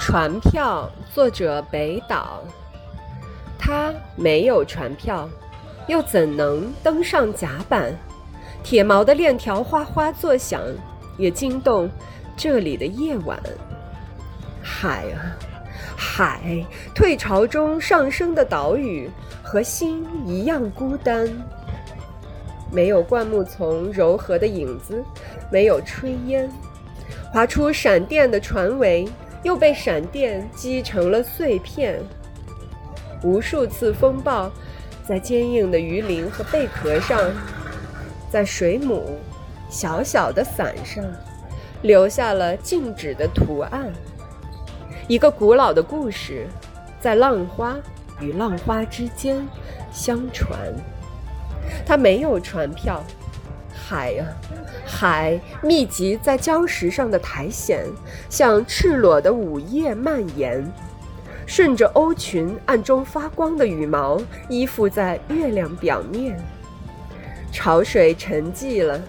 船票，作者北岛。他没有船票，又怎能登上甲板？铁锚的链条哗哗作响，也惊动这里的夜晚。海啊，海！退潮中上升的岛屿，和心一样孤单。没有灌木丛柔和的影子，没有炊烟，划出闪电的船桅。又被闪电击成了碎片。无数次风暴，在坚硬的鱼鳞和贝壳上，在水母小小的伞上，留下了静止的图案。一个古老的故事，在浪花与浪花之间相传。它没有船票。海啊，海密集在礁石上的苔藓，像赤裸的午夜蔓延，顺着鸥群暗中发光的羽毛依附在月亮表面。潮水沉寂了，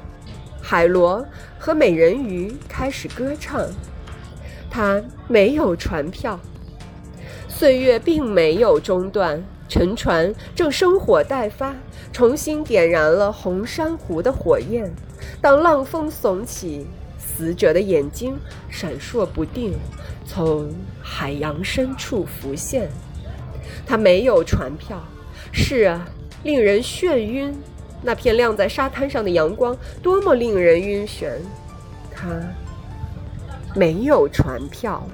海螺和美人鱼开始歌唱。它没有船票，岁月并没有中断。沉船正生火待发，重新点燃了红珊瑚的火焰。当浪峰耸起，死者的眼睛闪烁不定，从海洋深处浮现。他没有船票。是啊，令人眩晕。那片亮在沙滩上的阳光，多么令人晕眩。他没有船票。